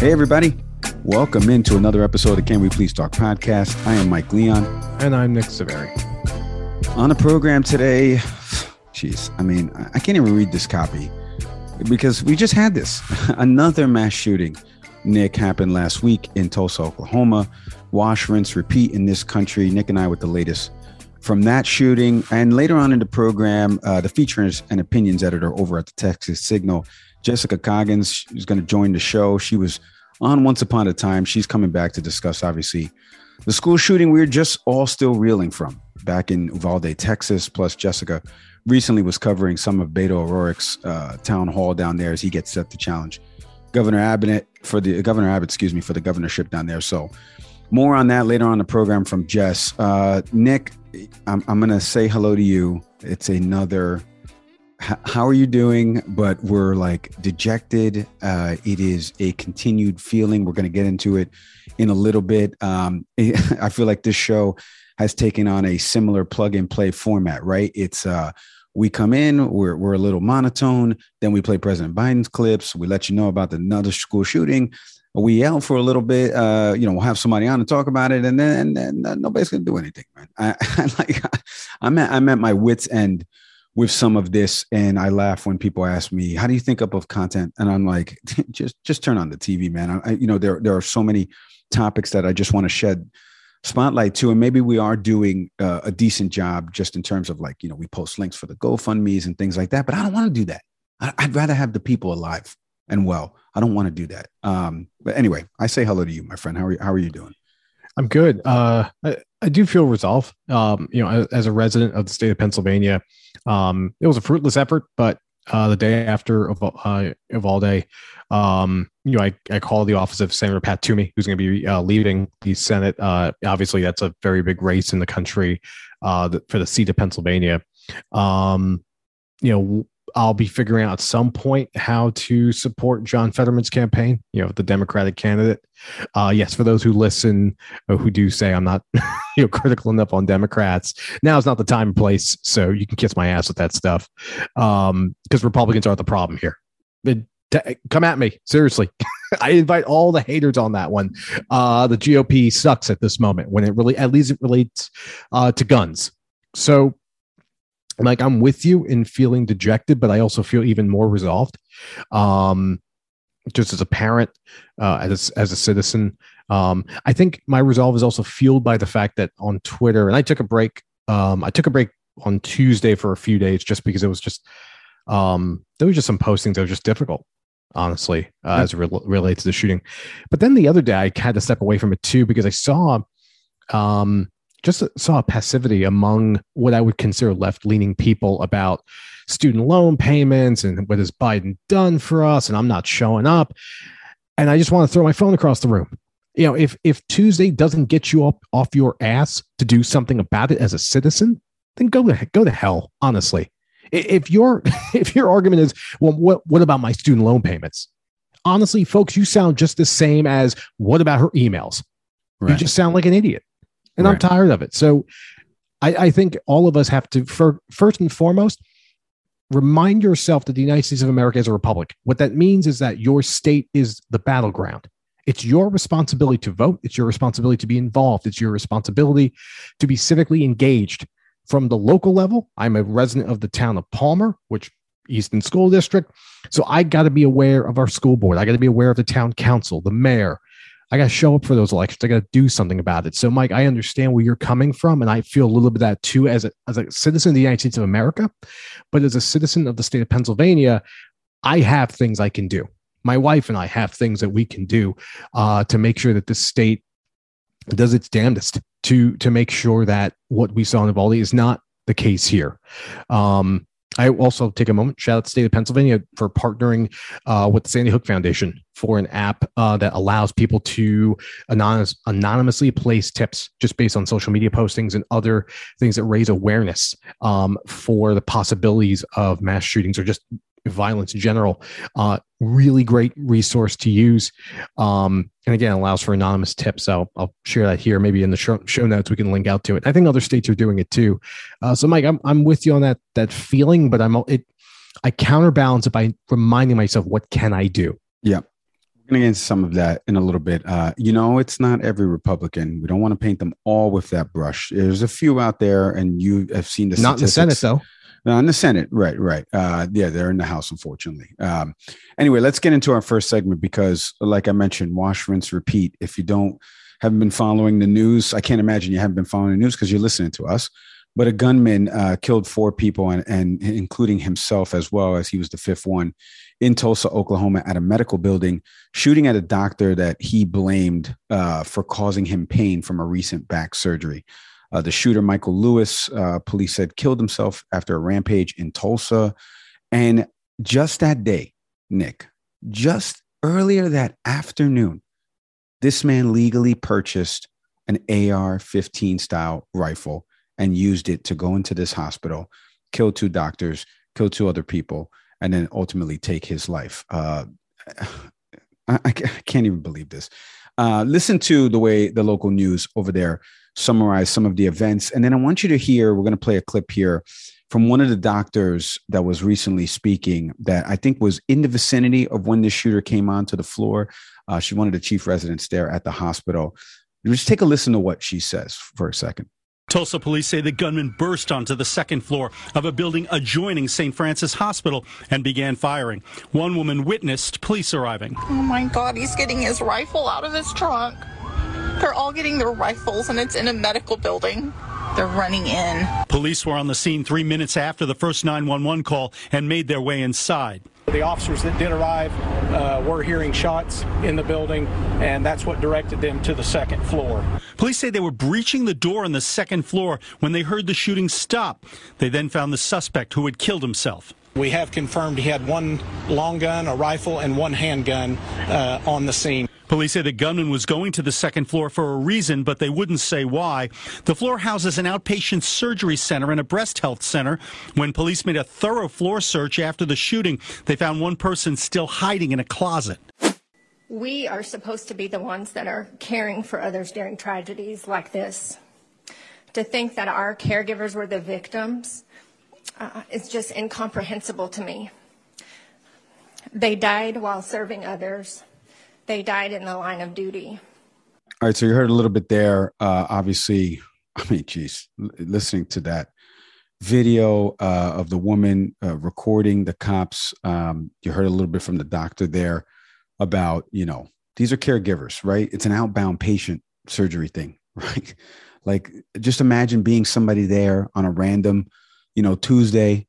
Hey, everybody. Welcome into another episode of Can We Please Talk podcast. I am Mike Leon. And I'm Nick Severi. On the program today, jeez, I mean, I can't even read this copy because we just had this. Another mass shooting, Nick, happened last week in Tulsa, Oklahoma. Wash, rinse, repeat in this country. Nick and I with the latest from that shooting. And later on in the program, uh, the features and opinions editor over at the Texas Signal Jessica Coggins is going to join the show. She was on Once Upon a Time. She's coming back to discuss, obviously, the school shooting we are just all still reeling from back in Uvalde, Texas. Plus, Jessica recently was covering some of Beto O'Rourke's uh, town hall down there as he gets set to challenge Governor Abbott for the Governor Abbott, excuse me, for the governorship down there. So, more on that later on the program from Jess. Uh, Nick, I'm, I'm going to say hello to you. It's another how are you doing? But we're like dejected. Uh, it is a continued feeling. We're going to get into it in a little bit. Um, I feel like this show has taken on a similar plug and play format, right? It's uh, we come in, we're, we're a little monotone, then we play President Biden's clips. We let you know about the another school shooting. We yell for a little bit. Uh, you know, we'll have somebody on to talk about it, and then and then uh, nobody's gonna do anything, man. I, I like I'm at I'm at my wits end with some of this and i laugh when people ask me how do you think up of content? And i'm like just just turn on the tv man. I, you know there there are so many topics that i just want to shed spotlight to and maybe we are doing uh, a decent job just in terms of like you know we post links for the gofundme's and things like that but i don't want to do that. I, i'd rather have the people alive and well. I don't want to do that. Um but anyway i say hello to you my friend. How are you how are you doing? I'm good. Uh, I, I do feel resolve. Um, you know, as, as, a resident of the state of Pennsylvania, um, it was a fruitless effort, but uh, the day after uh, Uvalde, um, you know, I, I called the office of Senator Pat Toomey, who's going to be uh, leaving the Senate. Uh, obviously, that's a very big race in the country uh, for the seat of Pennsylvania. Um, you know, I'll be figuring out at some point how to support John Fetterman's campaign, you know, the Democratic candidate. Uh, yes, for those who listen, uh, who do say I'm not, you know, critical enough on Democrats, now is not the time and place. So you can kiss my ass with that stuff, because um, Republicans aren't the problem here. come at me. Seriously. I invite all the haters on that one. Uh, the GOP sucks at this moment when it really, at least it relates uh, to guns. So, like, I'm with you in feeling dejected, but I also feel even more resolved. Um, just as a parent, uh, as as a citizen, um, I think my resolve is also fueled by the fact that on Twitter, and I took a break. Um, I took a break on Tuesday for a few days just because it was just um, there was just some postings that were just difficult honestly, uh, as it re- relates to the shooting. But then the other day, I had to step away from it too because I saw, um, just saw a passivity among what I would consider left leaning people about student loan payments and what has Biden done for us, and I'm not showing up. And I just want to throw my phone across the room. You know, if if Tuesday doesn't get you up off your ass to do something about it as a citizen, then go to go to hell. Honestly, if your if your argument is, well, what what about my student loan payments? Honestly, folks, you sound just the same as what about her emails? Right. You just sound like an idiot, and right. I'm tired of it. So, I, I think all of us have to, for, first and foremost, remind yourself that the United States of America is a republic. What that means is that your state is the battleground. It's your responsibility to vote. It's your responsibility to be involved. It's your responsibility to be civically engaged from the local level. I'm a resident of the town of Palmer, which Easton School District. So I got to be aware of our school board. I got to be aware of the town council, the mayor. I got to show up for those elections. I got to do something about it. So, Mike, I understand where you're coming from, and I feel a little bit of that too as a, as a citizen of the United States of America. But as a citizen of the state of Pennsylvania, I have things I can do. My wife and I have things that we can do uh, to make sure that this state does its damnedest to to make sure that what we saw in Uvalde is not the case here. Um, I also take a moment, shout out the state of Pennsylvania for partnering uh, with the Sandy Hook Foundation for an app uh, that allows people to anonymous, anonymously place tips just based on social media postings and other things that raise awareness um, for the possibilities of mass shootings or just violence in general. Uh, really great resource to use. Um, and again, allows for anonymous tips. So I'll share that here. Maybe in the show, show notes, we can link out to it. I think other states are doing it too. Uh, so Mike, I'm, I'm with you on that, that feeling, but I'm, it, I counterbalance it by reminding myself, what can I do? Yeah. We're going to get into some of that in a little bit. Uh, you know, it's not every Republican. We don't want to paint them all with that brush. There's a few out there, and you have seen the not in the Senate though. Uh, in the Senate, right, right. Uh, yeah, they're in the House, unfortunately. Um, anyway, let's get into our first segment because, like I mentioned, wash, rinse, repeat. If you don't haven't been following the news, I can't imagine you haven't been following the news because you're listening to us. But a gunman uh, killed four people, and, and including himself as well, as he was the fifth one in Tulsa, Oklahoma, at a medical building, shooting at a doctor that he blamed uh, for causing him pain from a recent back surgery. Uh, the shooter, Michael Lewis, uh, police said killed himself after a rampage in Tulsa. And just that day, Nick, just earlier that afternoon, this man legally purchased an AR 15 style rifle and used it to go into this hospital, kill two doctors, kill two other people, and then ultimately take his life. Uh, I, I, can't even believe this. Uh, listen to the way the local news over there summarize some of the events. And then I want you to hear, we're going to play a clip here from one of the doctors that was recently speaking that I think was in the vicinity of when the shooter came onto the floor. Uh, she one of the chief residents there at the hospital. Just take a listen to what she says for a second. Tulsa police say the gunman burst onto the second floor of a building adjoining St. Francis Hospital and began firing. One woman witnessed police arriving. Oh my God, he's getting his rifle out of his trunk. They're all getting their rifles, and it's in a medical building. They're running in. Police were on the scene three minutes after the first 911 call and made their way inside. The officers that did arrive uh, were hearing shots in the building, and that's what directed them to the second floor. Police say they were breaching the door on the second floor when they heard the shooting stop. They then found the suspect who had killed himself. We have confirmed he had one long gun, a rifle, and one handgun uh, on the scene. Police say the gunman was going to the second floor for a reason, but they wouldn't say why. The floor houses an outpatient surgery center and a breast health center. When police made a thorough floor search after the shooting, they found one person still hiding in a closet. We are supposed to be the ones that are caring for others during tragedies like this. To think that our caregivers were the victims uh, is just incomprehensible to me. They died while serving others. They died in the line of duty. All right, so you heard a little bit there. Uh, obviously, I mean, geez, listening to that video uh, of the woman uh, recording the cops. Um, you heard a little bit from the doctor there about, you know, these are caregivers, right? It's an outbound patient surgery thing, right? Like, just imagine being somebody there on a random, you know, Tuesday,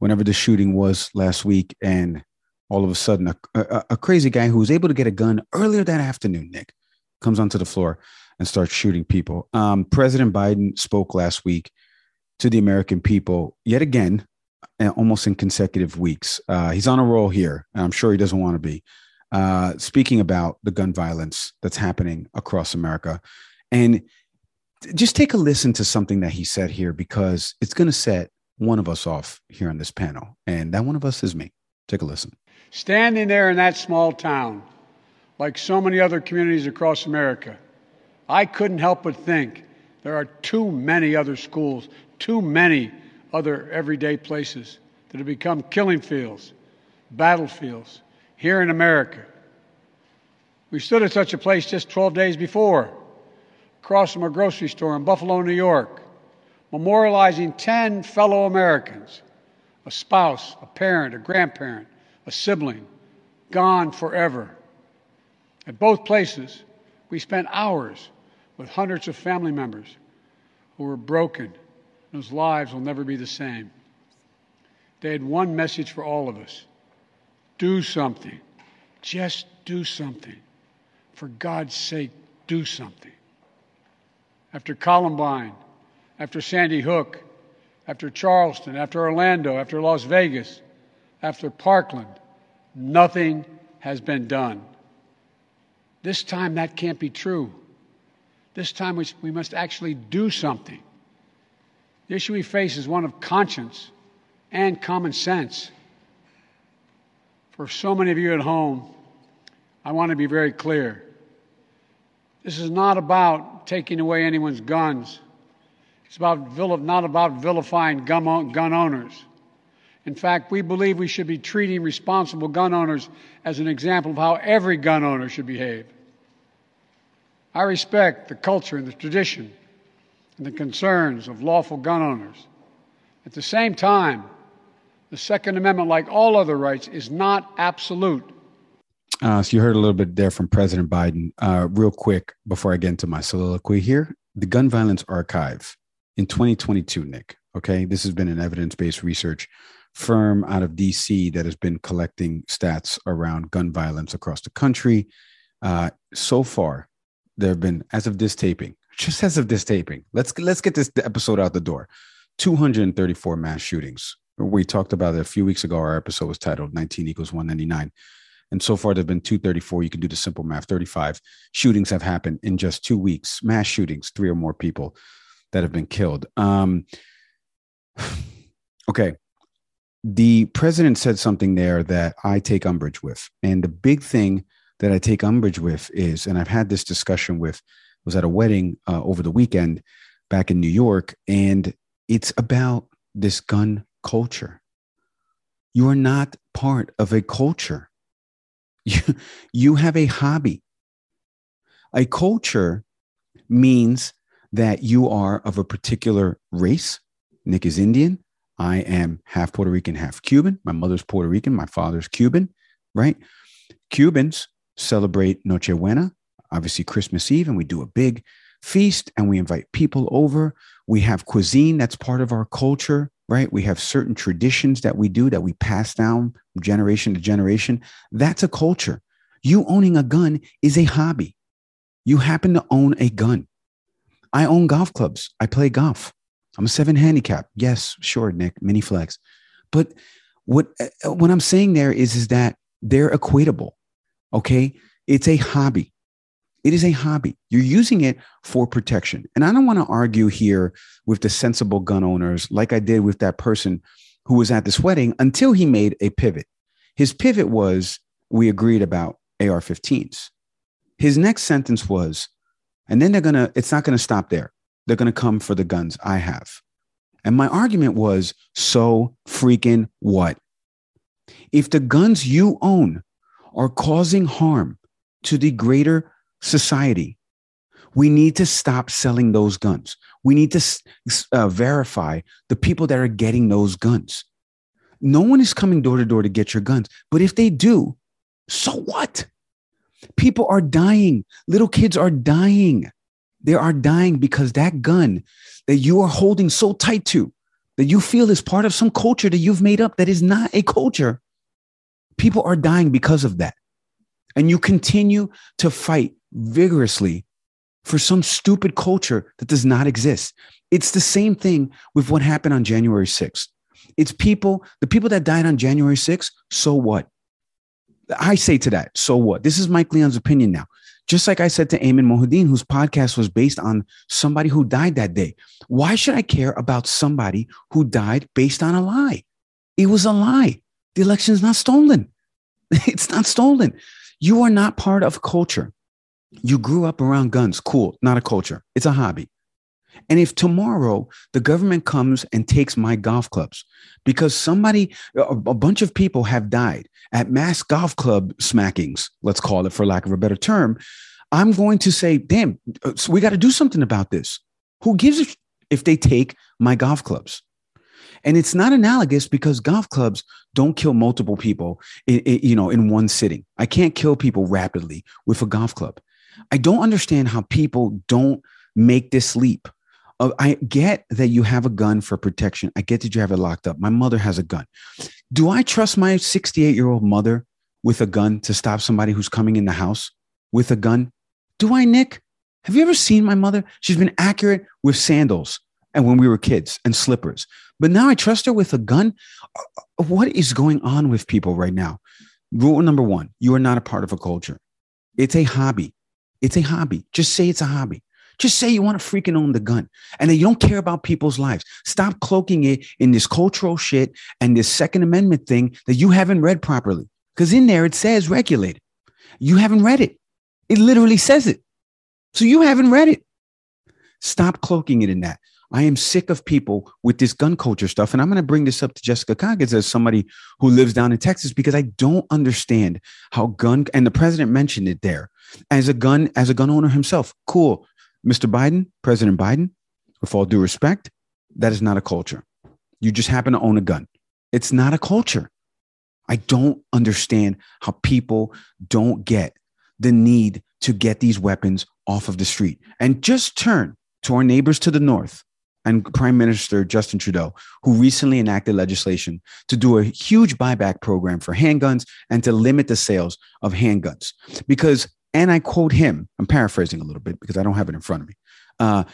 whenever the shooting was last week, and all of a sudden, a, a, a crazy guy who was able to get a gun earlier that afternoon, Nick, comes onto the floor and starts shooting people. Um, President Biden spoke last week to the American people yet again, uh, almost in consecutive weeks. Uh, he's on a roll here, and I'm sure he doesn't want to be. Uh, speaking about the gun violence that's happening across America. And just take a listen to something that he said here because it's going to set one of us off here on this panel. And that one of us is me. Take a listen. Standing there in that small town, like so many other communities across America, I couldn't help but think there are too many other schools, too many other everyday places that have become killing fields, battlefields here in America. We stood at such a place just 12 days before, across from a grocery store in Buffalo, New York, memorializing 10 fellow Americans a spouse, a parent, a grandparent, a sibling, gone forever. At both places, we spent hours with hundreds of family members who were broken whose lives will never be the same. They had one message for all of us do something. Just do something. For God's sake, do something. After Columbine, after Sandy Hook, after Charleston, after Orlando, after Las Vegas, after Parkland, nothing has been done. This time that can't be true. This time we, must actually do something. The issue we face is one of conscience and common sense. For so many of you at home, I want to be very clear. This is not about taking away anyone's guns. It's about not about vilifying gun owners. In fact, we believe we should be treating responsible gun owners as an example of how every gun owner should behave. I respect the culture and the tradition and the concerns of lawful gun owners. At the same time, the Second Amendment, like all other rights, is not absolute. Uh, so you heard a little bit there from President Biden. Uh, real quick, before I get into my soliloquy here, the Gun Violence Archive in 2022, Nick. Okay, this has been an evidence-based research firm out of DC that has been collecting stats around gun violence across the country. Uh, so far, there have been, as of this taping, just as of this taping, let's let's get this episode out the door. 234 mass shootings. We talked about it a few weeks ago. Our episode was titled 19 equals 199. And so far, there have been 234. You can do the simple math 35 shootings have happened in just two weeks, mass shootings, three or more people that have been killed. Um, okay. The president said something there that I take umbrage with. And the big thing that I take umbrage with is, and I've had this discussion with was at a wedding uh, over the weekend back in New York, and it's about this gun culture. You are not part of a culture. You, you have a hobby. A culture means that you are of a particular race. Nick is Indian. I am half Puerto Rican, half Cuban. My mother's Puerto Rican. My father's Cuban, right? Cubans celebrate Noche Buena, obviously Christmas Eve, and we do a big feast and we invite people over. We have cuisine that's part of our culture, right? We have certain traditions that we do that we pass down generation to generation. That's a culture. You owning a gun is a hobby. You happen to own a gun. I own golf clubs. I play golf. I'm a seven handicap. Yes, sure, Nick, mini flex. But what uh, what I'm saying there is is that they're equatable. Okay, it's a hobby. It is a hobby. You're using it for protection. And I don't want to argue here with the sensible gun owners like I did with that person who was at this wedding until he made a pivot. His pivot was we agreed about AR 15s. His next sentence was, and then they're going to, it's not going to stop there. They're going to come for the guns I have. And my argument was, so freaking what? If the guns you own are causing harm to the greater society, we need to stop selling those guns. We need to uh, verify the people that are getting those guns. No one is coming door to door to get your guns, but if they do, so what? People are dying. Little kids are dying. They are dying because that gun that you are holding so tight to, that you feel is part of some culture that you've made up that is not a culture, people are dying because of that. And you continue to fight vigorously for some stupid culture that does not exist. It's the same thing with what happened on January 6th. It's people, the people that died on January 6th, so what? I say to that, so what? This is Mike Leon's opinion now. Just like I said to Ayman Mohyeldin, whose podcast was based on somebody who died that day. Why should I care about somebody who died based on a lie? It was a lie. The election is not stolen. It's not stolen. You are not part of culture. You grew up around guns. Cool. Not a culture. It's a hobby. And if tomorrow the government comes and takes my golf clubs because somebody, a, bunch of people have died at mass golf club smackings, let's call it for lack of a better term, I'm going to say, damn, uh, so we got to do something about this. Who gives a if they take my golf clubs? And it's not analogous because golf clubs don't kill multiple people, in, in, you know, in one sitting. I can't kill people rapidly with a golf club. I don't understand how people don't make this leap uh, I get that you have a gun for protection. I get that you have it locked up. My mother has a gun. Do I trust my 68 year old mother with a gun to stop somebody who's coming in the house with a gun? Do I, Nick? Have you ever seen my mother? She's been accurate with sandals and when we were kids and slippers. But now I trust her with a gun. What is going on with people right now? Rule number one you are not a part of a culture. It's a hobby. It's a hobby. Just say it's a hobby. Just say you want to freaking own the gun and that you don't care about people's lives. Stop cloaking it in this cultural shit and this Second Amendment thing that you haven't read properly. Because in there it says regulated. You haven't read it. It literally says it. So you haven't read it. Stop cloaking it in that. I am sick of people with this gun culture stuff. And I'm going to bring this up to Jessica Coggins as somebody who lives down in Texas because I don't understand how gun and the president mentioned it there as a gun, as a gun owner himself. Cool. Mr. Biden, President Biden, with all due respect, that is not a culture. You just happen to own a gun. It's not a culture. I don't understand how people don't get the need to get these weapons off of the street. And just turn to our neighbors to the north and Prime Minister Justin Trudeau, who recently enacted legislation to do a huge buyback program for handguns and to limit the sales of handguns. Because and I quote him, I'm paraphrasing a little bit because I don't have it in front of me. Uh,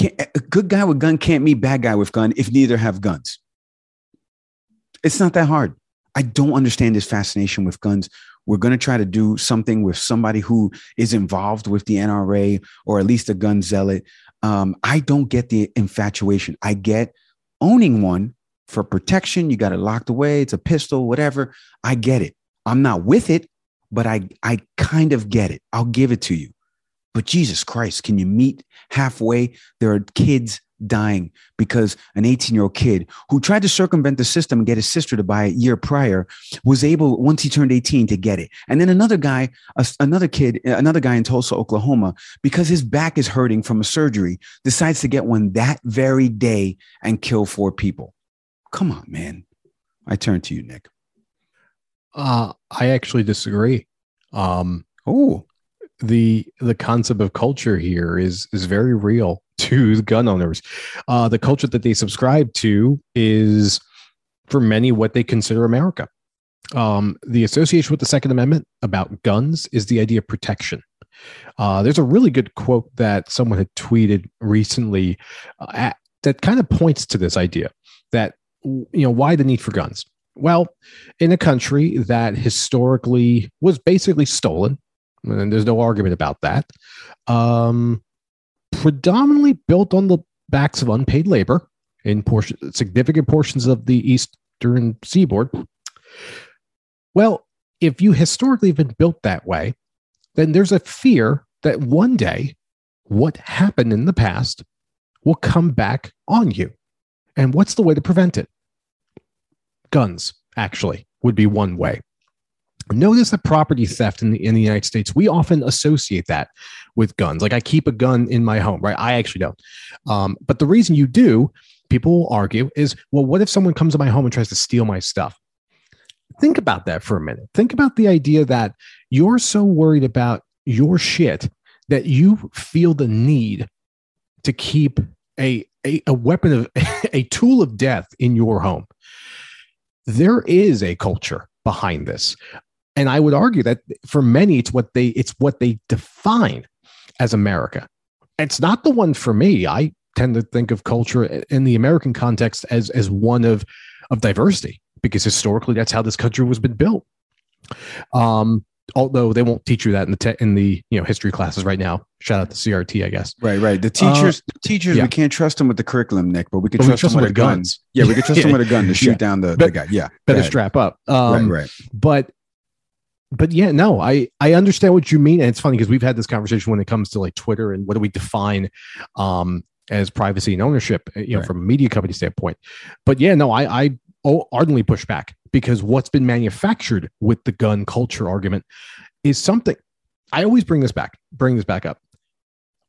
a good guy with gun can't meet bad guy with gun if neither have guns. It's not that hard. I don't understand this fascination with guns. We're going to try to do something with somebody who is involved with the NRA or at least a gun zealot. Um, I don't get the infatuation. I get owning one for protection. You got it locked away. It's a pistol, whatever. I get it. I'm not with it but I I kind of get it. I'll give it to you. But Jesus Christ, can you meet halfway? There are kids dying because an 18 year old kid who tried to circumvent the system and get his sister to buy it year prior was able once he turned 18 to get it and then another guy another kid another guy in tulsa oklahoma because his back is hurting from a surgery decides to get one that very day and kill four people come on man i turn to you nick uh, I actually disagree. Um, oh, the the concept of culture here is is very real to gun owners. Uh, the culture that they subscribe to is, for many, what they consider America. Um, the association with the Second Amendment about guns is the idea of protection. Uh, there's a really good quote that someone had tweeted recently uh, at, that kind of points to this idea that you know why the need for guns well, in a country that historically was basically stolen, and there's no argument about that, um, predominantly built on the backs of unpaid labor in portion, significant portions of the eastern seaboard. Well, if you historically have been built that way, then there's a fear that one day what happened in the past will come back on you. And what's the way to prevent it? Guns, actually. would be one way. Notice that property theft in the in the United States, we often associate that with guns. Like I keep a gun in my home, right? I actually don't. Um, but the reason you do, people will argue, is well, what if someone comes to my home and tries to steal my stuff? Think about that for a minute. Think about the idea that you're so worried about your shit that you feel the need to keep a, a, a weapon of a tool of death in your home. There is a culture behind this. And I would argue that for many, it's what they it's what they define as America. It's not the one for me. I tend to think of culture in the American context as as one of of diversity because historically that's how this country was been built. Um, although they won't teach you that in the te- in the you know history classes right now. Shout out to CRT, I guess. Right, right. The teachers, uh, the teachers, yeah. we can't trust them with the curriculum, Nick, but we can trust, we trust them with, with guns. guns. Yeah, we can trust them with a gun to shoot yeah. down the, the, guy. Yeah, better strap up. Um, right, right. But but yeah, no, I I understand what you mean, and it's funny because we've had this conversation when it comes to like Twitter and what do we define um, as privacy and ownership, you know, right. from a media company standpoint. But yeah, no, I I ardently push back because what's been manufactured with the gun culture argument is something I always bring this back, bring this back up.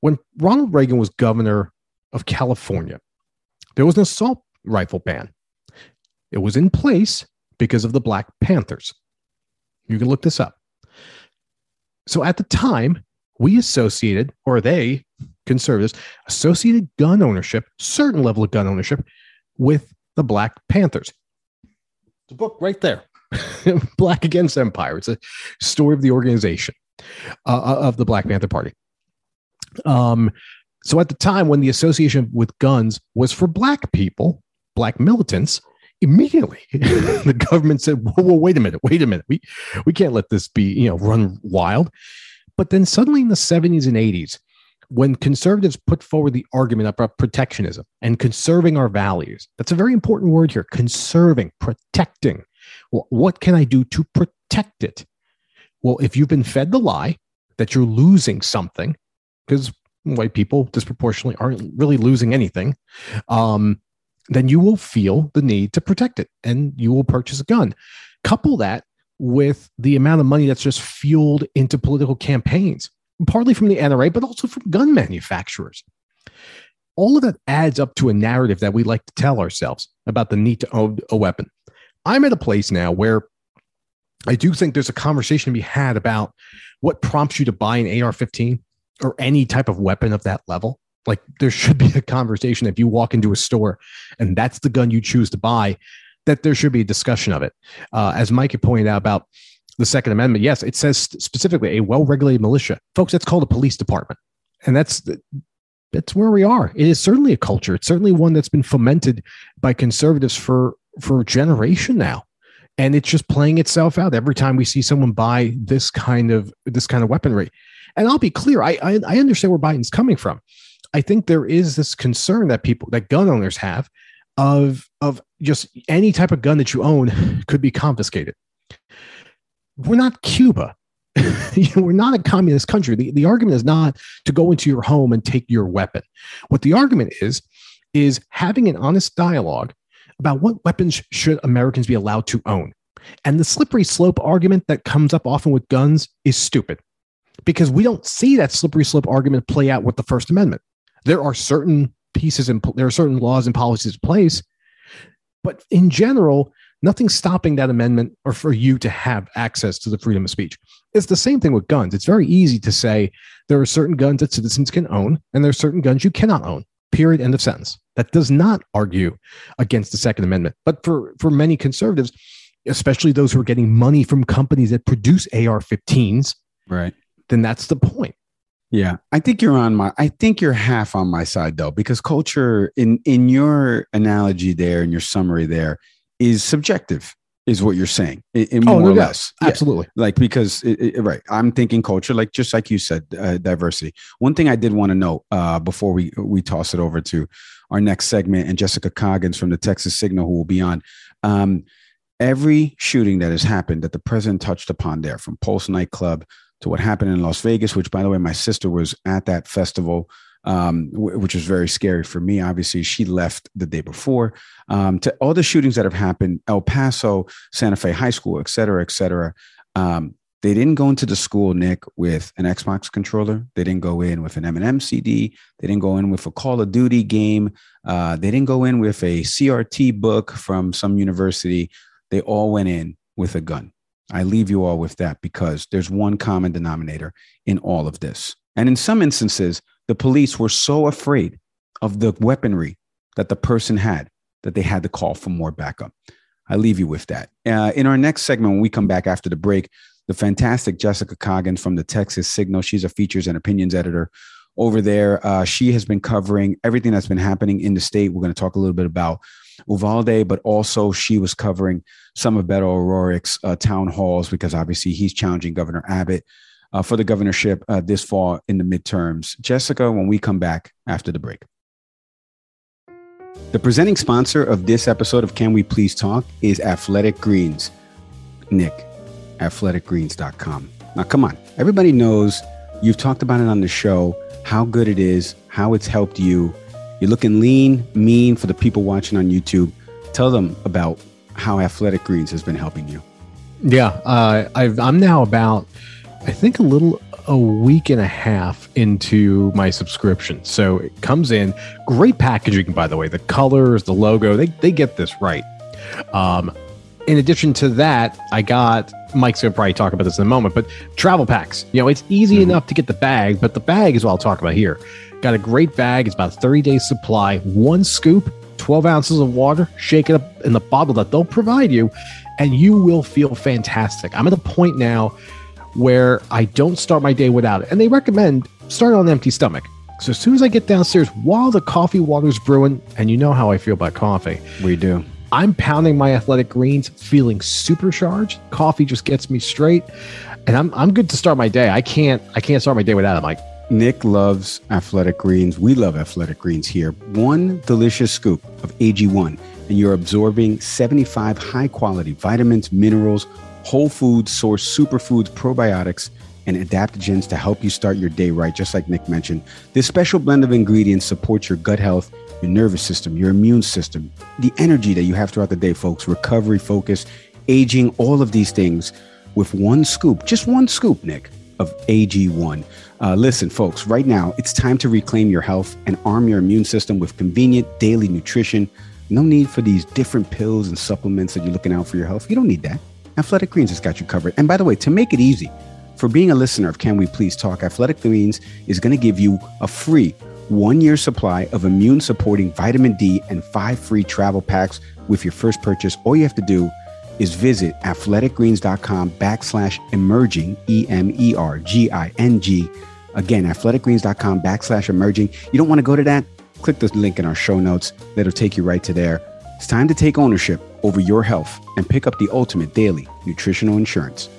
When Ronald Reagan was governor of California, there was an assault rifle ban. It was in place because of the Black Panthers. You can look this up. So at the time, we associated, or they, conservatives, associated gun ownership, certain level of gun ownership, with the Black Panthers. The book right there, Black Against Empire. It's a story of the organization uh, uh, of the Black Panther Party. Um, so at the time when the association with guns was for Black people, Black militants, immediately the government said, whoa, whoa, wait a minute, wait a minute. We, we can't let this be, you know, run wild. But then suddenly in the 70s and 80s, when conservatives put forward the argument about protectionism and conserving our values, that's a very important word here conserving, protecting. Well, what can I do to protect it? Well, if you've been fed the lie that you're losing something, because white people disproportionately aren't really losing anything, um, then you will feel the need to protect it and you will purchase a gun. Couple that with the amount of money that's just fueled into political campaigns partly from the NRA, but also from gun manufacturers. All of that adds up to a narrative that we like to tell ourselves about the need to own a weapon. I'm at a place now where I do think there's a conversation to be had about what prompts you to buy an AR 15 or any type of weapon of that level. Like there should be a conversation if you walk into a store and that's the gun you choose to buy, that there should be a discussion of it. Uh, as Mike had pointed out about the Second Amendment, yes, it says specifically a well-regulated militia, folks. That's called a police department, and that's that's where we are. It is certainly a culture. It's certainly one that's been fomented by conservatives for for a generation now, and it's just playing itself out every time we see someone buy this kind of this kind of weaponry. And I'll be clear, I I, I understand where Biden's coming from. I think there is this concern that people that gun owners have of of just any type of gun that you own could be confiscated we're not Cuba. we're not a communist country. The, the argument is not to go into your home and take your weapon. What the argument is, is having an honest dialogue about what weapons should Americans be allowed to own. And the slippery slope argument that comes up often with guns is stupid because we don't see that slippery slope argument play out with the First Amendment. There are certain pieces and there are certain laws and policies in place, but in general, nothing stopping that amendment or for you to have access to the freedom of speech. It's the same thing with guns. It's very easy to say there are certain guns that citizens can own and there are certain guns you cannot own. Period. End of sentence. That does not argue against the Second Amendment. But for, for many conservatives, especially those who are getting money from companies that produce AR 15s, right? Then that's the point. Yeah, I think you're on my. I think you're half on my side though, because culture in in your analogy there, in your summary there, is subjective is what you're saying in, in oh, more no or less. Absolutely. Yeah. like because it, it, right i'm thinking culture like just like you said uh, diversity. One thing i did want to know uh, before we we toss it over to our next segment and jessica coggins from the texas signal who will be on um, every shooting that has happened that the president touched upon there from pulse nightclub to what happened in las vegas which by the way my sister was at that festival um, w- which was very scary for me. Obviously, she left the day before. Um, to all the shootings that have happened, El Paso, Santa Fe High School, et cetera, et cetera. Um, they didn't go into the school, Nick, with an Xbox controller. They didn't go in with an Eminem CD. They didn't go in with a Call of Duty game. Uh, they didn't go in with a CRT book from some university. They all went in with a gun. I leave you all with that because there's one common denominator in all of this. And in some instances, the police were so afraid of the weaponry that the person had that they had to call for more backup. I leave you with that. Uh, in our next segment, when we come back after the break, the fantastic Jessica Coggins from the Texas Signal. She's a features and opinions editor over there. Uh, she has been covering everything that's been happening in the state. We're going to talk a little bit about Uvalde, but also she was covering some of Beto O'Rourke's uh, town halls because obviously he's challenging Governor Abbott uh, for the governorship uh, this fall in the midterms. Jessica, when we come back after the break. The presenting sponsor of this episode of Can We Please Talk is Athletic Greens. Nick, athleticgreens.com. Now, come on. Everybody knows you've talked about it on the show, how good it is, how it's helped you. You're looking lean, mean for the people watching on YouTube. Tell them about how Athletic Greens has been helping you. Yeah, uh, I've, I'm now about, I think, a little a week and a half into my subscription. So it comes in great packaging, by the way. The colors, the logo, they, they get this right. Um, in addition to that, I got Mike's gonna probably talk about this in a moment, but travel packs. You know, it's easy mm-hmm. enough to get the bag, but the bag is what I'll talk about here. Got a great bag. It's about 30 days supply, one scoop, 12 ounces of water, shake it up in the bottle that they'll provide you, and you will feel fantastic. I'm at a point now where I don't start my day without it. And they recommend start on an empty stomach. So as soon as I get downstairs, while the coffee water's brewing, and you know how I feel about coffee. We do. I'm pounding my athletic greens, feeling supercharged. Coffee just gets me straight. And I'm I'm good to start my day. I can't I can't start my day without it, Mike. Nick loves athletic greens. We love athletic greens here. One delicious scoop of AG1, and you're absorbing 75 high quality vitamins, minerals, whole foods source superfoods, probiotics, and adaptogens to help you start your day right, just like Nick mentioned. This special blend of ingredients supports your gut health, your nervous system, your immune system, the energy that you have throughout the day, folks, recovery, focus, aging, all of these things with one scoop, just one scoop, Nick, of AG1. Uh, listen, folks, right now, it's time to reclaim your health and arm your immune system with convenient daily nutrition. No need for these different pills and supplements that you're looking out for your health. You don't need that. Athletic Greens has got you covered. And by the way, to make it easy, for being a listener of Can We Please Talk, Athletic Greens is going to give you a free one year supply of immune supporting vitamin D and five free travel packs with your first purchase. All you have to do is visit athleticgreens.com backslash emerging, E M E R G I N G. Again, athleticgreens.com backslash emerging. You don't want to go to that? Click the link in our show notes. That'll take you right to there. It's time to take ownership over your health and pick up the ultimate daily nutritional insurance.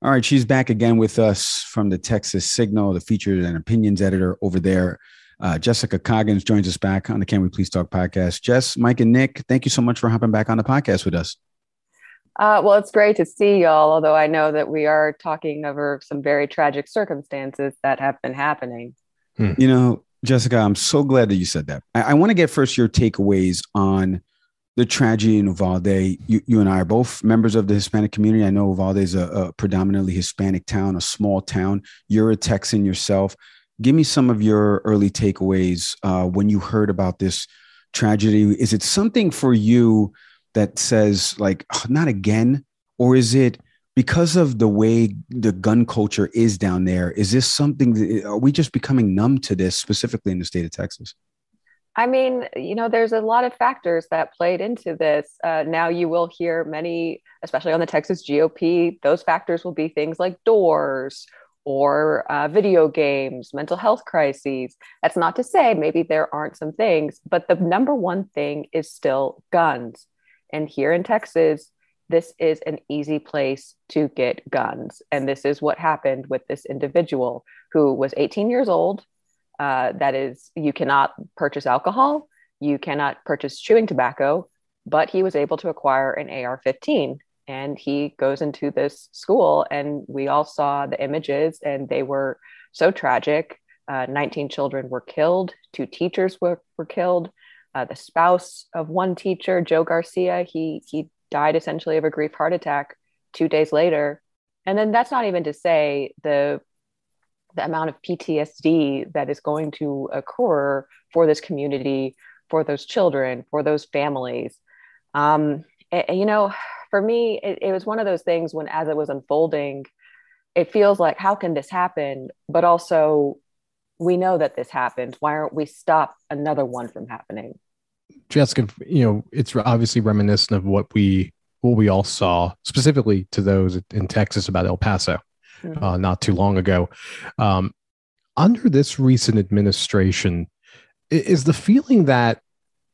All right, she's back again with us from the Texas Signal, the features and opinions editor over there. Uh, Jessica Coggins joins us back on the Can We Please Talk podcast. Jess, Mike, and Nick, thank you so much for hopping back on the podcast with us. Uh, well, it's great to see y'all, although I know that we are talking over some very tragic circumstances that have been happening. Hmm. You know, Jessica, I'm so glad that you said that. I, I want to get first your takeaways on the tragedy in Uvalde. You, you and I are both members of the Hispanic community. I know Uvalde is a, a predominantly Hispanic town, a small town. You're a Texan yourself. Give me some of your early takeaways uh, when you heard about this tragedy. Is it something for you that says, like, oh, not again? Or is it because of the way the gun culture is down there is this something that, are we just becoming numb to this specifically in the state of texas? I mean you know there's a lot of factors that played into this. Uh, now you will hear many especially on the texas gop those factors will be things like doors or uh, video games mental health crises. That's not to say maybe there aren't some things but the number one thing is still guns. And here in texas this is an easy place to get guns. And this is what happened with this individual who was 18 years old. Uh, that is, you cannot purchase alcohol, you cannot purchase chewing tobacco, but he was able to acquire an AR 15. and he goes into this school and we all saw the images and they were so tragic uh, 19 children were killed two teachers were, were killed uh, the spouse of one teacher joe garcia he he died essentially of a grief heart attack two days later and then that's not even to say the the amount of ptsd that is going to occur for this community for those children for those families um, and, you know for me, it, it was one of those things when, as it was unfolding, it feels like, how can this happen? But also, we know that this happened. Why aren't we stop another one from happening? Jessica, you know, it's obviously reminiscent of what we what we all saw, specifically to those in Texas about El Paso, mm-hmm. uh, not too long ago. Um, under this recent administration, is the feeling that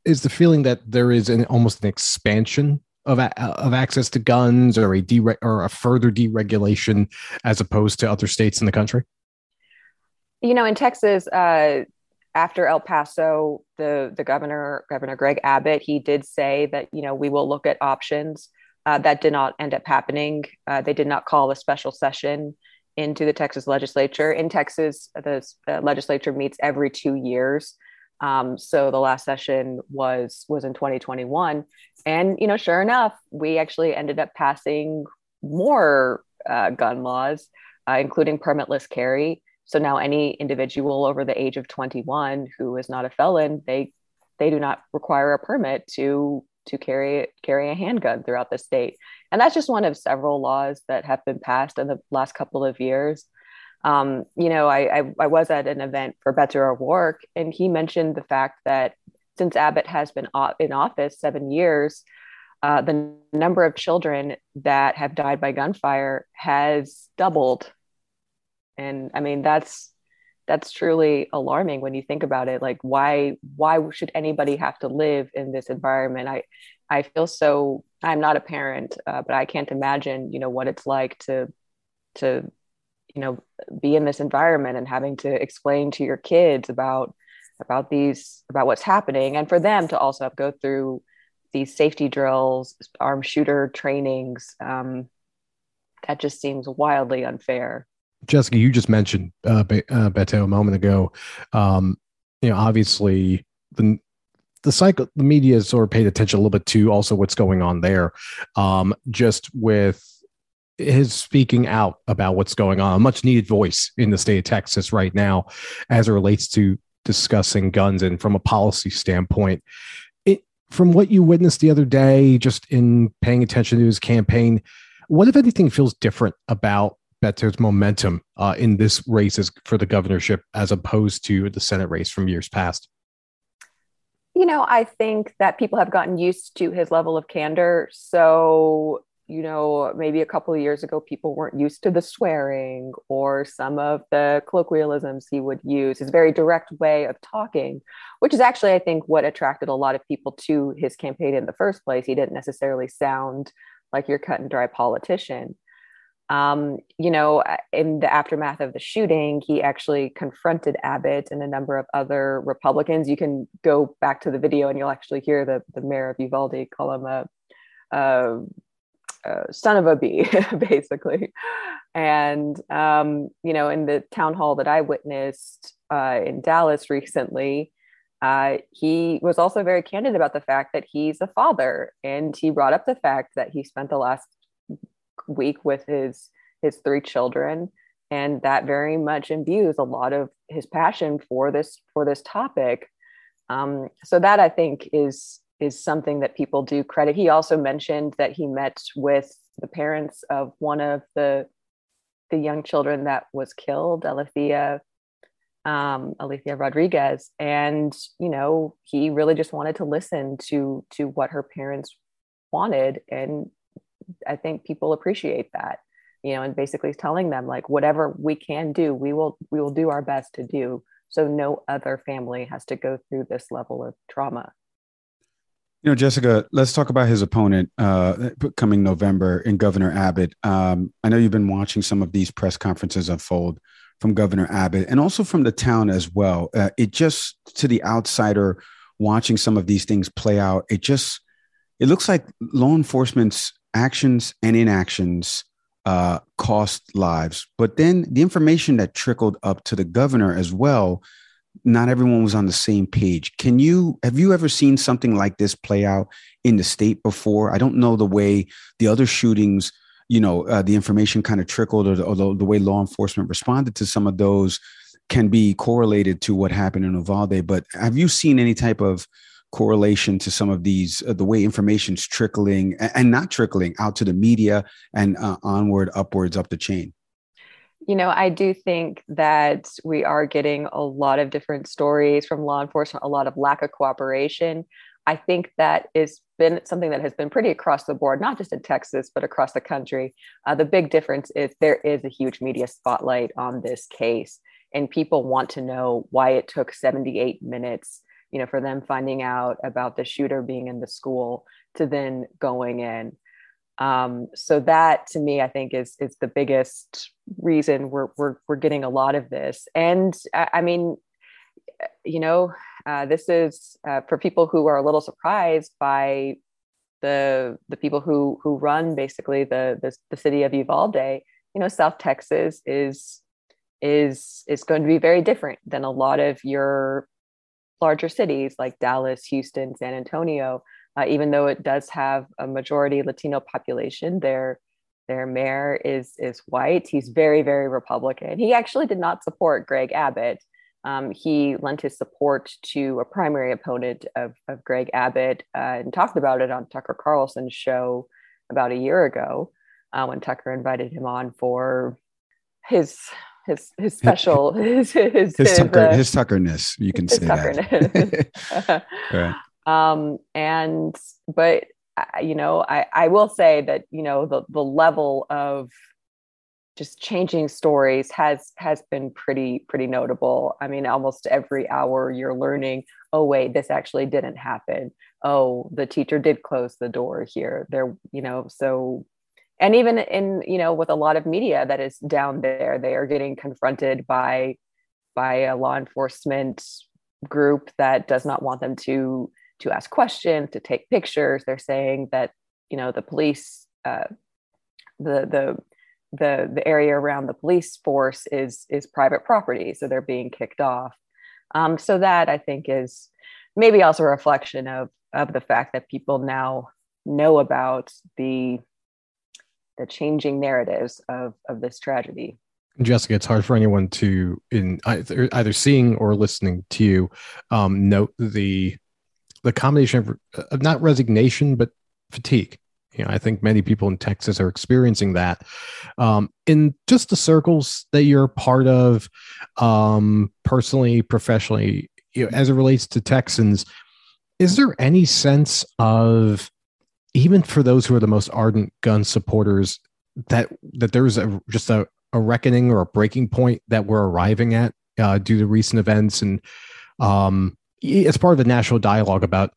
is the feeling that there is an almost an expansion of, of access to guns or a dere- or a further deregulation as opposed to other states in the country? You know, in Texas, uh, after El Paso, the the governor, Governor Greg Abbott, he did say that you know we will look at options. Uh, that did not end up happening. Uh, they did not call a special session into the Texas legislature. In Texas, the legislature meets every two years. Um, so the last session was was in 2021, and you know, sure enough, we actually ended up passing more uh, gun laws, uh, including permitless carry. So now any individual over the age of 21 who is not a felon, they they do not require a permit to to carry carry a handgun throughout the state. And that's just one of several laws that have been passed in the last couple of years um, you know, I, I, I was at an event for Beto O'Rourke, and he mentioned the fact that since Abbott has been in office seven years, uh, the number of children that have died by gunfire has doubled. And I mean, that's that's truly alarming when you think about it. Like, why why should anybody have to live in this environment? I I feel so. I'm not a parent, uh, but I can't imagine, you know, what it's like to to you know be in this environment and having to explain to your kids about about these about what's happening and for them to also go through these safety drills arm shooter trainings um, that just seems wildly unfair jessica you just mentioned uh, Be- uh, beto a moment ago um, you know obviously the the cycle the media has sort of paid attention a little bit to also what's going on there um, just with his speaking out about what's going on, a much needed voice in the state of Texas right now as it relates to discussing guns and from a policy standpoint. It, from what you witnessed the other day, just in paying attention to his campaign, what, if anything, feels different about Beto's momentum uh, in this race as, for the governorship as opposed to the Senate race from years past? You know, I think that people have gotten used to his level of candor. So you know, maybe a couple of years ago, people weren't used to the swearing or some of the colloquialisms he would use, his very direct way of talking, which is actually, I think, what attracted a lot of people to his campaign in the first place. He didn't necessarily sound like your cut and dry politician. Um, you know, in the aftermath of the shooting, he actually confronted Abbott and a number of other Republicans. You can go back to the video and you'll actually hear the, the mayor of Uvalde call him a, a uh, son of a bee, basically. And, um, you know, in the town hall that I witnessed uh, in Dallas recently, uh, he was also very candid about the fact that he's a father. And he brought up the fact that he spent the last week with his his three children. And that very much imbues a lot of his passion for this for this topic. Um, so that i think is is something that people do credit. He also mentioned that he met with the parents of one of the the young children that was killed, Alethea um, Alethea Rodriguez, and you know he really just wanted to listen to to what her parents wanted, and I think people appreciate that. You know, and basically telling them like whatever we can do, we will we will do our best to do, so no other family has to go through this level of trauma. You know, Jessica, let's talk about his opponent uh, coming November in Governor Abbott. Um, I know you've been watching some of these press conferences unfold from Governor Abbott and also from the town as well. Uh, it just, to the outsider watching some of these things play out, it just, it looks like law enforcement's actions and inactions uh, cost lives. But then the information that trickled up to the governor as well, not everyone was on the same page. Can you have you ever seen something like this play out in the state before? I don't know the way the other shootings, you know, uh, the information kind of trickled or, the, or the, the way law enforcement responded to some of those can be correlated to what happened in Uvalde. But have you seen any type of correlation to some of these uh, the way information's trickling and, not trickling out to the media and uh, onward upwards up the chain. You know i do think that we are getting a lot of different stories from law enforcement a lot of lack of cooperation. I think that is been something that has been pretty across the board not just in texas but across the country. Uh, the big difference is there is a huge media spotlight on this case and people want to know why it took 78 minutes you know, for them finding out about the shooter being in the school to then going in. Um, so that to me, I think is is the biggest reason we're we're we're getting a lot of this. And I, I mean, you know, uh, this is uh, for people who are a little surprised by the the people who who run basically the the, the city of Uvalde. You know, South Texas is is is going to be very different than a lot of your larger cities like Dallas, Houston, San Antonio, uh, even though it does have a majority Latino population, their their mayor is is white. He's very very Republican. He actually did not support Greg Abbott. Um, he lent his support to a primary opponent of, of Greg Abbott uh, and talked about it on Tucker Carlson's show about a year ago uh, when Tucker invited him on for his his his special his his his, tucker, uh, his tuckerness you can say that. right. um and but you know i i will say that you know the the level of just changing stories has has been pretty pretty notable. I mean almost every hour you're learning oh wait this actually didn't happen. Oh the teacher did close the door here. There you know so and even in you know with a lot of media that is down there they are getting confronted by by a law enforcement group that does not want them to to ask questions to take pictures. They're saying that you know the police uh, the the the the area around the police force is is private property so they're being kicked off. Um, so that i think is maybe also a reflection of of the fact that people now know about the the changing narratives of of this tragedy. Jessica, it's hard for anyone to, in either, either seeing or listening to you, um, note the the combination of, of not resignation but fatigue. You know, I think many people in Texas are experiencing that. Um, in just the circles that you're part of, um, personally, professionally, you know, as it relates to Texans, is there any sense of even for those who are the most ardent gun supporters, that that there's a just a, a reckoning or a breaking point that we're arriving at uh, due to recent events, and um, it's part of the national dialogue about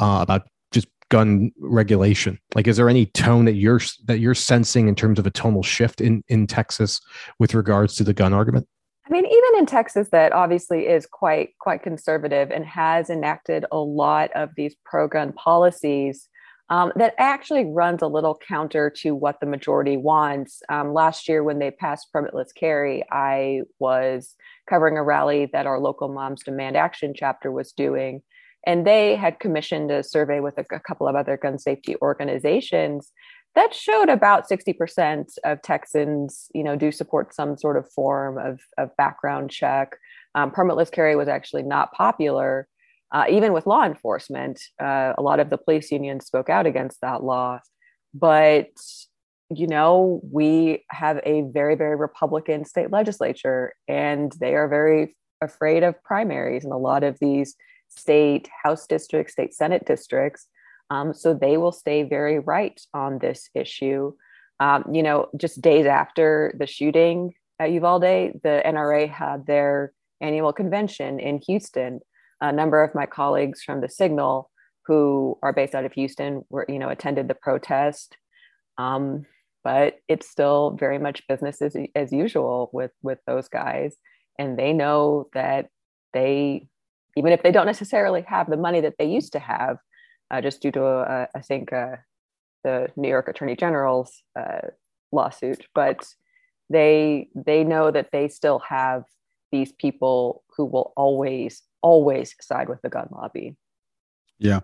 uh, about just gun regulation. Like, is there any tone that you're that you're sensing in terms of a tonal shift in in Texas with regards to the gun argument? I mean, even in Texas, that obviously is quite quite conservative and has enacted a lot of these pro gun policies um, that actually runs a little counter to what the majority wants. Um, last year, when they passed permitless carry, I was covering a rally that our local Moms Demand Action chapter was doing. And they had commissioned a survey with a, a couple of other gun safety organizations that showed about 60% of Texans, you know, do support some sort of form of, of background check. Um, permitless carry was actually not popular uh, even with law enforcement, uh, a lot of the police unions spoke out against that law. But, you know, we have a very, very Republican state legislature, and they are very afraid of primaries in a lot of these state House districts, state Senate districts. Um, so they will stay very right on this issue. Um, you know, just days after the shooting at Uvalde, the NRA had their annual convention in Houston a number of my colleagues from the Signal who are based out of Houston were, you know, attended the protest. Um, but it's still very much business as, as usual with with those guys, and they know that they, even if they don't necessarily have the money that they used to have, uh, just due to uh, I think uh, the New York Attorney General's uh, lawsuit, but they they know that they still have these people who will always always side with the gun lobby. Yeah.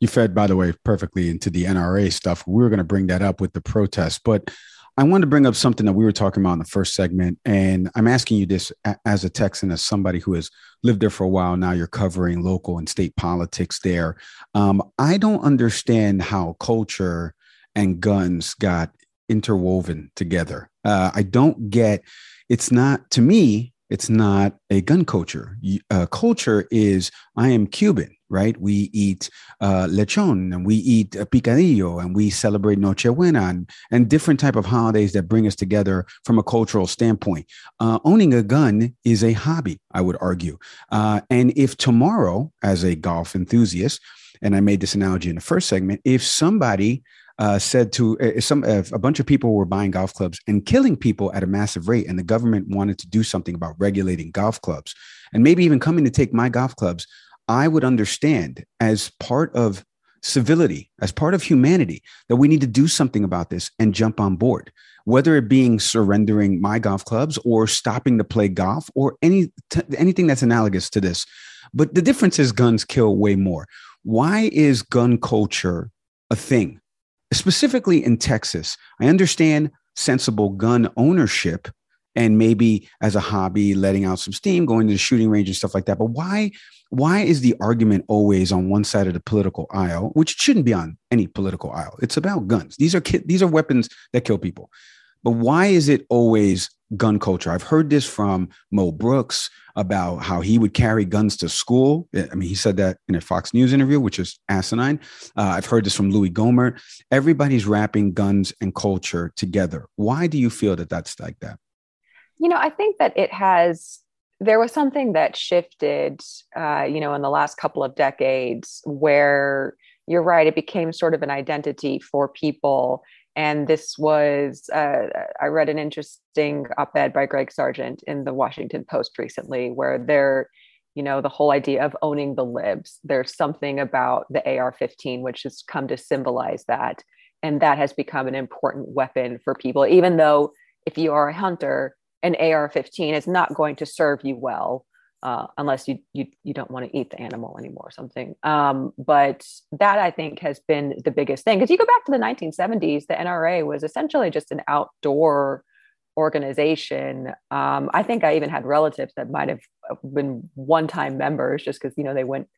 You fed, by the way, perfectly into the NRA stuff. We were going to bring that up with the protests, but I wanted to bring up something that we were talking about in the first segment. And I'm asking you this as a Texan, as somebody who has lived there for a while now, you're covering local and state politics there. Um, I don't understand how culture and guns got interwoven together. Uh, I don't get it's not to me it's not a gun culture. Uh, culture is I am Cuban, right? We eat uh, lechon and we eat picadillo and we celebrate Nochebuena and, and different type of holidays that bring us together from a cultural standpoint. Uh, owning a gun is a hobby, I would argue. Uh, and if tomorrow, as a golf enthusiast, and I made this analogy in the first segment, if somebody uh, said to uh, some uh, a bunch of people were buying golf clubs and killing people at a massive rate, and the government wanted to do something about regulating golf clubs, and maybe even coming to take my golf clubs. I would understand as part of civility, as part of humanity, that we need to do something about this and jump on board. Whether it being surrendering my golf clubs or stopping to play golf or any t- anything that's analogous to this, but the difference is guns kill way more. Why is gun culture a thing? Specifically in Texas. I understand sensible gun ownership and maybe as a hobby letting out some steam going to the shooting range and stuff like that. But why why is the argument always on one side of the political aisle which shouldn't be on any political aisle? It's about guns. These are ki- these are weapons that kill people. But why is it always gun culture. I've heard this from Mo Brooks about how he would carry guns to school. I mean, he said that in a Fox News interview, which is asinine. Uh, I've heard this from Louie Gohmert. Everybody's wrapping guns and culture together. Why do you feel that that's like that? You know, I think that it has. There was something that shifted, uh, you know, in the last couple of decades where you're right, it became sort of an identity for people and this was, uh, I read an interesting op ed by Greg Sargent in the Washington Post recently, where they're, you know, the whole idea of owning the libs. There's something about the AR 15, which has come to symbolize that. And that has become an important weapon for people, even though if you are a hunter, an AR 15 is not going to serve you well uh, unless you, you you don't want to eat the animal anymore or something. Um, but that I think has been the biggest thing because you go back to the 1970s, the NRA was essentially just an outdoor organization. Um, I think I even had relatives that might have been one-time members just because you know they went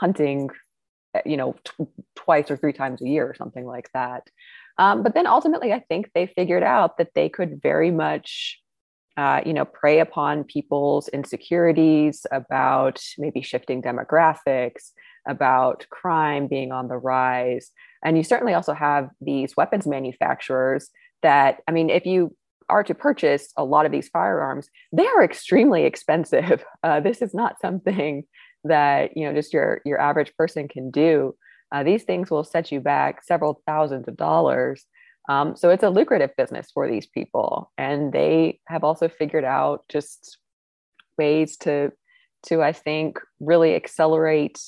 hunting, eh, you know, t- twice or three times a year or something like that. Um, but then ultimately, I think they figured out that they could very much uh, you know, prey upon people's insecurities about maybe shifting demographics, about crime being on the rise. And you certainly also have these weapons manufacturers that, I mean, if you are to purchase a lot of these firearms, they are extremely expensive. Uh, this is not something that you know just your your average person can do. Uh, these things will set you back several thousands of dollars um, so it's a lucrative business for these people, and they have also figured out just ways to to I think really accelerate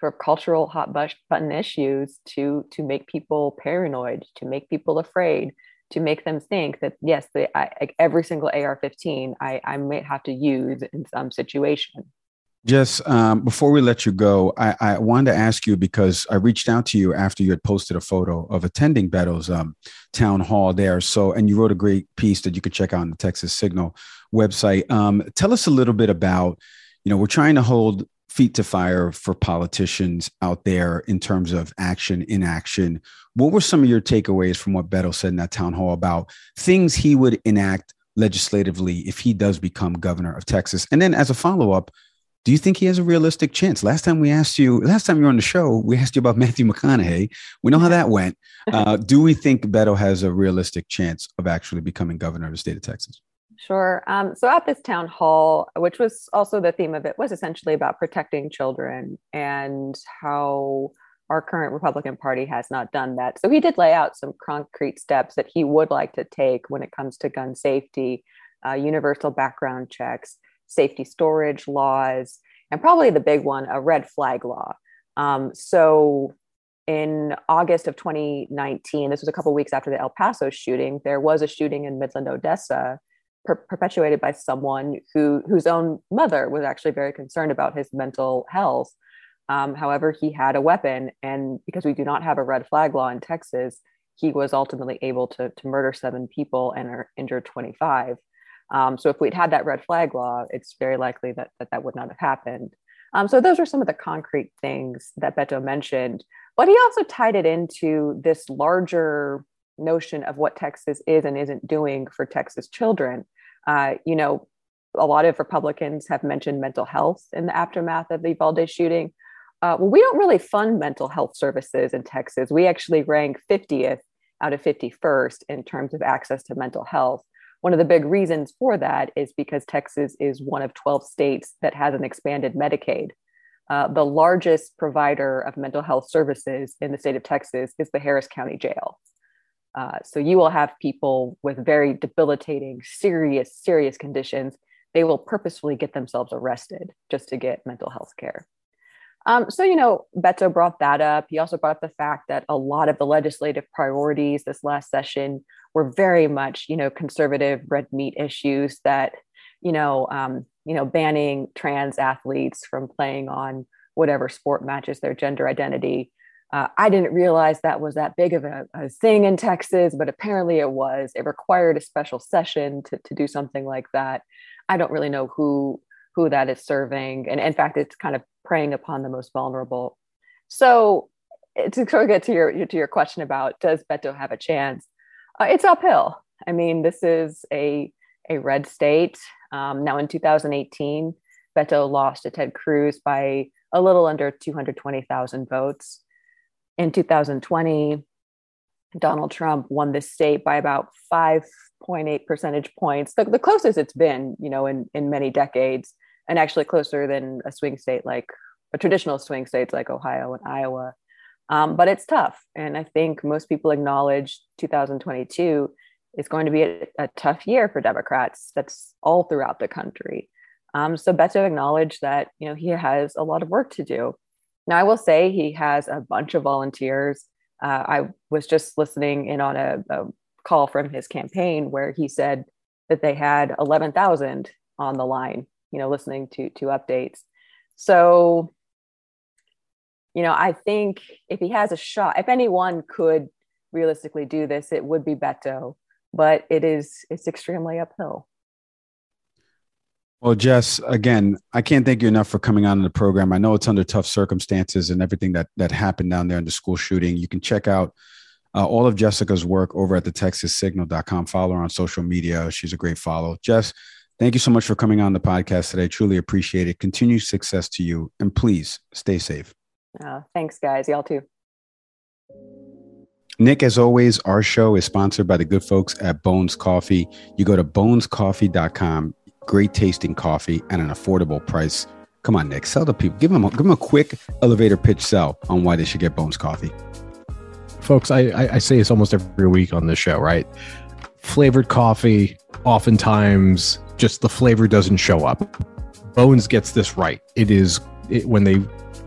sort of cultural hot button issues to to make people paranoid, to make people afraid, to make them think that yes, they, I, every single AR-15 I, I might have to use in some situation. Jess, um, before we let you go, I, I, wanted to ask you because I reached out to you after you had posted a photo of attending Beto's um, town hall there. So, and you wrote a great piece that you could check out on the Texas Signal website. Um, tell us a little bit about, you know, we're trying to hold feet to fire for politicians out there in terms of action, inaction. What were some of your takeaways from what Beto said in that town hall about things he would enact legislatively if he does become governor of Texas? And then as a follow up, do you think he has a realistic chance? Last time we asked you, last time you were on the show, we asked you about Matthew McConaughey. We know how that went. Uh, do we think Beto has a realistic chance of actually becoming governor of the state of Texas? Sure. Um, so at this town hall, which was also the theme of it, was essentially about protecting children and how our current Republican Party has not done that. So he did lay out some concrete steps that he would like to take when it comes to gun safety, uh, universal background checks, safety storage laws, and probably the big one, a red flag law. Um, so in August of 2019, this was a couple weeks after the El Paso shooting, there was a shooting in Midland, Odessa, per- perpetuated by someone who whose own mother was actually very concerned about his mental health. Um, however, he had a weapon, and because we do not have a red flag law in Texas, he was ultimately able to, to murder seven people and injure 25. Um, so if we'd had that red flag law, it's very likely that that, that would not have happened. Um, so those are some of the concrete things that Beto mentioned. But he also tied it into this larger notion of what Texas is and isn't doing for Texas children. Uh, you know, a lot of Republicans have mentioned mental health in the aftermath of the Uvalde shooting. Uh, well, we don't really fund mental health services in Texas. We actually rank 50th out of 51st in terms of access to mental health. One of the big reasons for that is because Texas is one of 12 states that has an expanded Medicaid. Uh, the largest provider of mental health services in the state of Texas is the Harris County Jail. Uh, so you will have people with very debilitating, serious, serious conditions. They will purposefully get themselves arrested just to get mental health care. Um, so, you know, Beto brought that up. He also brought up the fact that a lot of the legislative priorities this last session were very much, you know, conservative red meat issues that, you know, um, you know, banning trans athletes from playing on whatever sport matches their gender identity. Uh, I didn't realize that was that big of a, a, thing in Texas, but apparently it was. It required a special session to, to do something like that. I don't really know who who that is serving, and in fact, it's kind of preying upon the most vulnerable. So, to sort of get to your to your question about does Beto have a chance? Uh, it's uphill. I mean, this is a a red state. Um, now, in 2018, Beto lost to Ted Cruz by a little under 220,000 votes. In 2020, Donald Trump won this state by about 5.8 percentage points, the, the closest it's been, you know, in, in many decades, and actually closer than a swing state like a traditional swing states like Ohio and Iowa. Um, but it's tough. And I think most people acknowledge 2022 is going to be a, a tough year for Democrats. That's all throughout the country. Um, so Beto acknowledged that you know he has a lot of work to do. Now I will say he has a bunch of volunteers. Uh, I was just listening in on a, a, call from his campaign where he said that they had 11,000 on the line, you know, listening to to updates. So, you know, I think if he has a shot, if anyone could realistically do this, it would be Beto but it is it's extremely uphill. Well, Jess, again, I can't thank you enough for coming on the program. I know it's under tough circumstances and everything that that happened down there in the school shooting. You can check out uh, all of Jessica's work over at the texassignal.com. Follow her on social media. She's a great follow. Jess, thank you so much for coming on the podcast today. Truly appreciate it. Continue success to you. And please stay safe. Uh, thanks, guys. Y'all too. Nick, as always, our show is sponsored by the good folks at Bones Coffee. You go to bonescoffee.com, great tasting coffee at an affordable price. Come on, Nick, sell the people. Give them, a, give them a quick elevator pitch sell on why they should get Bones Coffee. Folks, I, I, I say this almost every week on this show, right? Flavored coffee, oftentimes just the flavor doesn't show up. Bones gets this right. It is it, when they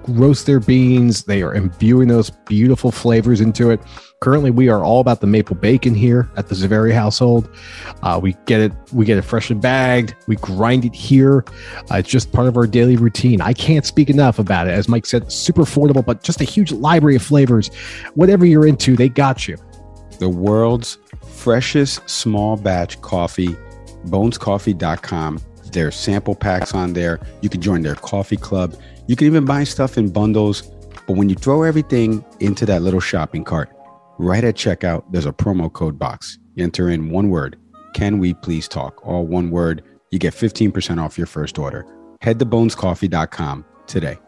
roast their beans, they are imbuing those beautiful flavors into it. Currently, we are all about the maple bacon here at the Zaveri household. Uh, we get it, we get it fresh and bagged. We grind it here. Uh, it's just part of our daily routine. I can't speak enough about it. As Mike said, super affordable, but just a huge library of flavors. Whatever you're into, they got you. The world's freshest small batch coffee, bonescoffee.com. There's sample packs on there. You can join their coffee club. You can even buy stuff in bundles. But when you throw everything into that little shopping cart, right at checkout, there's a promo code box. Enter in one word, can we please talk? All one word. You get 15% off your first order. Head to bonescoffee.com today.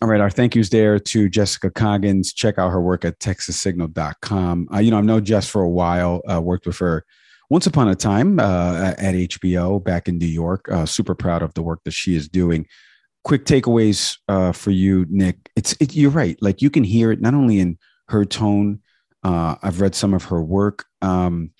All right, our thank yous there to Jessica Coggins. Check out her work at texassignal.com. Uh, you know, I've known Jess for a while, uh, worked with her once upon a time uh, at HBO back in New York. Uh, super proud of the work that she is doing. Quick takeaways uh, for you, Nick. It's it, you're right. Like you can hear it not only in her tone. Uh, I've read some of her work um,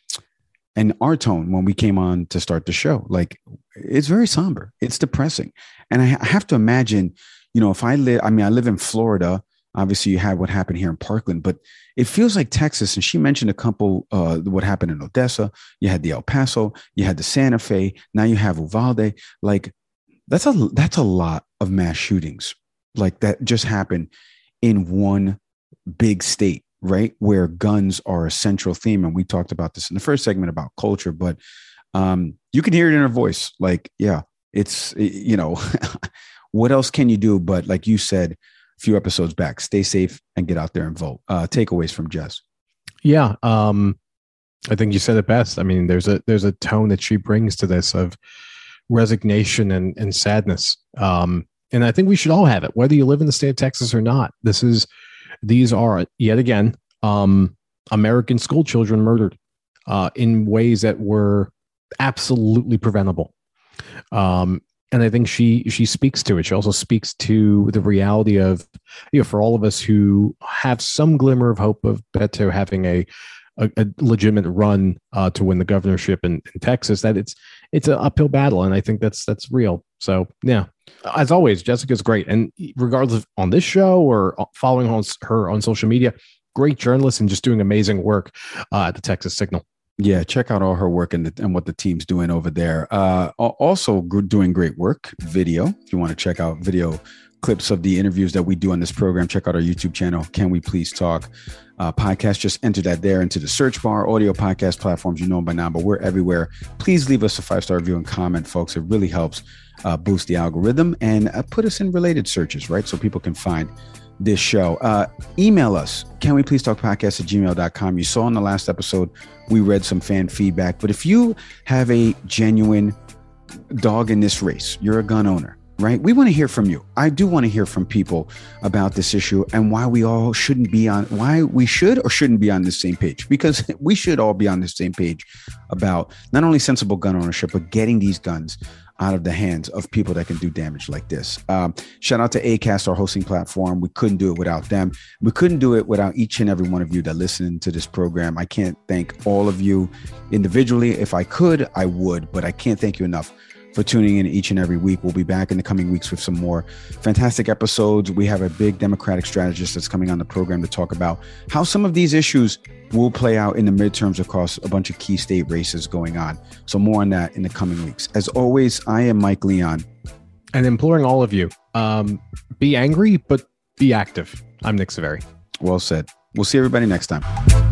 and our tone when we came on to start the show. Like it's very somber. It's depressing, and I, I have to imagine, you know, if I live, I mean, I live in Florida. Obviously, you had what happened here in Parkland, but it feels like Texas. And she mentioned a couple, uh, what happened in Odessa. You had the El Paso, you had the Santa Fe. Now you have Uvalde. Like that's a that's a lot of mass shootings. Like that just happened in one big state, right? Where guns are a central theme. And we talked about this in the first segment about culture, but um, you can hear it in her voice. Like, yeah, it's you know, what else can you do? But like you said, a few episodes back. Stay safe and get out there and vote. Uh, takeaways from Jess. Yeah, um, I think you said it best. I mean, there's a there's a tone that she brings to this of resignation and and sadness. Um, and I think we should all have it, whether you live in the state of Texas or not. This is these are yet again um, American school children murdered uh, in ways that were absolutely preventable. Um, and I think she she speaks to it. She also speaks to the reality of you know for all of us who have some glimmer of hope of Beto having a a, a legitimate run uh, to win the governorship in, in Texas that it's it's an uphill battle, and I think that's that's real. So yeah, as always, Jessica's great, and regardless of on this show or following on her on social media, great journalist and just doing amazing work uh, at the Texas Signal. Yeah, check out all her work and, the, and what the team's doing over there. Uh, also, doing great work, video. If you want to check out video clips of the interviews that we do on this program, check out our YouTube channel. Can we please talk? Uh, podcast, just enter that there into the search bar, audio podcast platforms. You know them by now, but we're everywhere. Please leave us a five star review and comment, folks. It really helps uh, boost the algorithm and uh, put us in related searches, right? So people can find this show. Uh, email us. Can we please talk podcast at gmail.com? You saw in the last episode, we read some fan feedback. But if you have a genuine dog in this race, you're a gun owner, right? We want to hear from you. I do want to hear from people about this issue and why we all shouldn't be on, why we should or shouldn't be on the same page, because we should all be on the same page about not only sensible gun ownership, but getting these guns out of the hands of people that can do damage like this. Um, shout out to ACAST, our hosting platform. We couldn't do it without them. We couldn't do it without each and every one of you that listen to this program. I can't thank all of you individually. If I could, I would, but I can't thank you enough for tuning in each and every week. We'll be back in the coming weeks with some more fantastic episodes. We have a big Democratic strategist that's coming on the program to talk about how some of these issues will play out in the midterms across a bunch of key state races going on. So, more on that in the coming weeks. As always, I am Mike Leon. And imploring all of you um, be angry, but be active. I'm Nick Saveri. Well said. We'll see everybody next time.